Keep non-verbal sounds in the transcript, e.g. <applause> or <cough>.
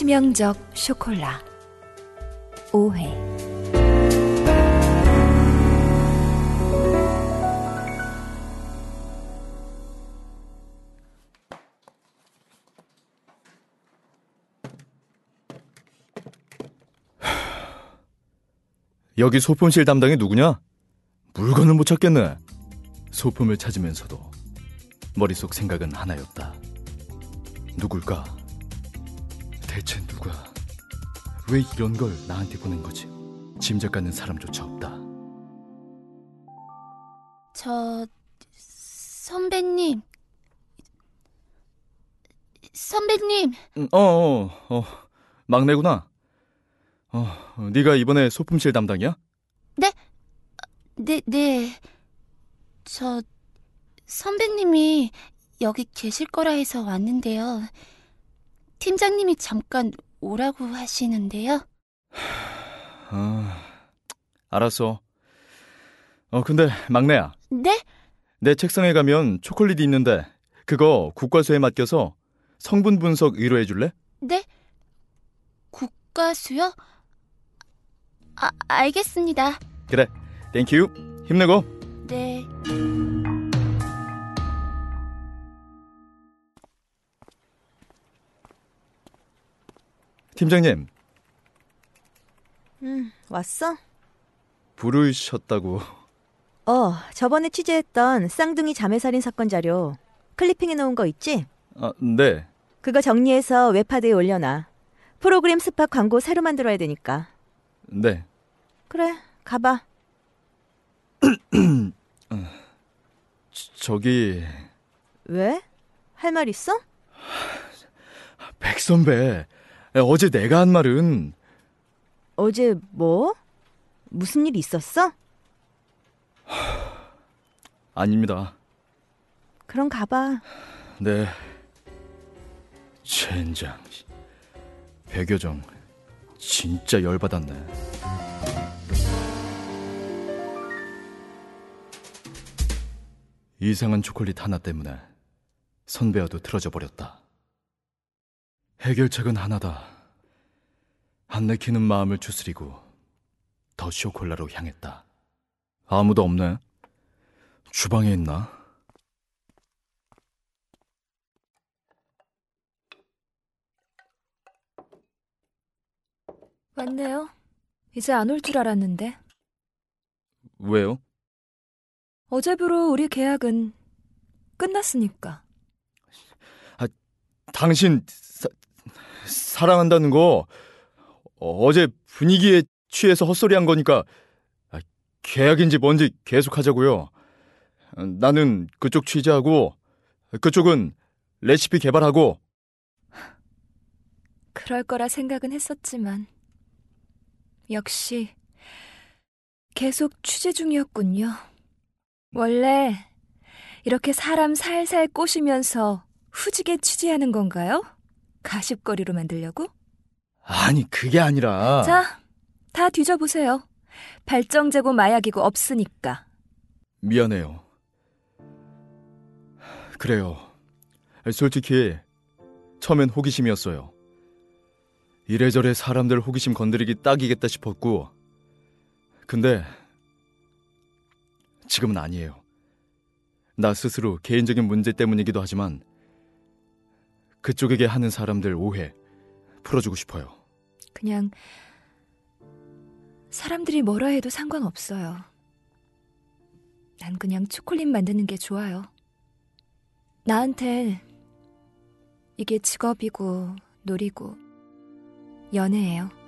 치명적 쇼콜라 오해 <sighs> 여기 소품실 담당이 누구냐? 물건을 못 찾겠네. 소품을 찾으면서도 머릿속 생각은 하나였다. 누굴까? 대체 누가? 왜 이런 걸 나한테 보낸 거지? 짐작 가는 사람조차 없다. 저 선배님 선배님 음, 어, 어, 어, 막내구나. 어, 네가 이번에 소품실 담당이야? 네 네. 저 선배님이 여기 계실 거라 해서 왔는데요. 팀장님이 잠깐 오라고 하시는데요. 아, 알았어. 어, 근데 막내야. 네? 내 책상에 가면 초콜릿이 있는데 그거 국과수에 맡겨서 성분 분석 의뢰해 줄래? 네? 국가수요? 아, 알겠습니다. 그래. Thank you. 힘내고. 팀장님, 응, 왔어? 부르셨다고. 어, 저번에 취재했던 쌍둥이 자매살인 사건 자료 clipping해 놓은 거 있지? 아, 네. 그거 정리해서 웹하드에 올려놔. 프로그램 스팟 광고 새로 만들어야 되니까. 네. 그래, 가봐. <clears throat> 저기 왜? 할 말 있어? 백 선배. 어제 내가 한 말은 어제 뭐? 무슨 일 있었어? 아닙니다. 그럼 가봐. 네. 젠장. 백여정 진짜 열받았네. 이상한 초콜릿 하나 때문에 선배와도 틀어져 버렸다. 해결책은 하나다. 안 내키는 마음을 추스리고 더 쇼콜라로 향했다. 아무도 없네. 주방에 있나? 왔네요. 이제 안 올 줄 알았는데 왜요? 어제부로 우리 계약은 끝났으니까. 당신 사, 사랑한다는 거 어제 분위기에 취해서 헛소리한 거니까 아, 계약인지 뭔지 계속 하자고요. 나는 그쪽 취재하고 그쪽은 레시피 개발하고 그럴 거라 생각은 했었지만 역시 계속 취재 중이었군요. 원래 이렇게 사람 살살 꼬시면서 후지게 취재하는 건가요? 가십거리로 만들려고? 아니 그게 아니라 자, 다 뒤져보세요. 발정제고 마약이고 없으니까. 미안해요. 그래요. 솔직히 처음엔 호기심이었어요. 이래저래 사람들 호기심 건드리기 딱이겠다 싶었고 근데 지금은 아니에요. 나 스스로 개인적인 문제 때문이기도 하지만 그쪽에게 하는 사람들 오해 풀어주고 싶어요. 그냥 사람들이 뭐라 해도 상관없어요. 난 그냥 초콜릿 만드는 게 좋아요. 나한테 이게 직업이고 놀이고 연애예요.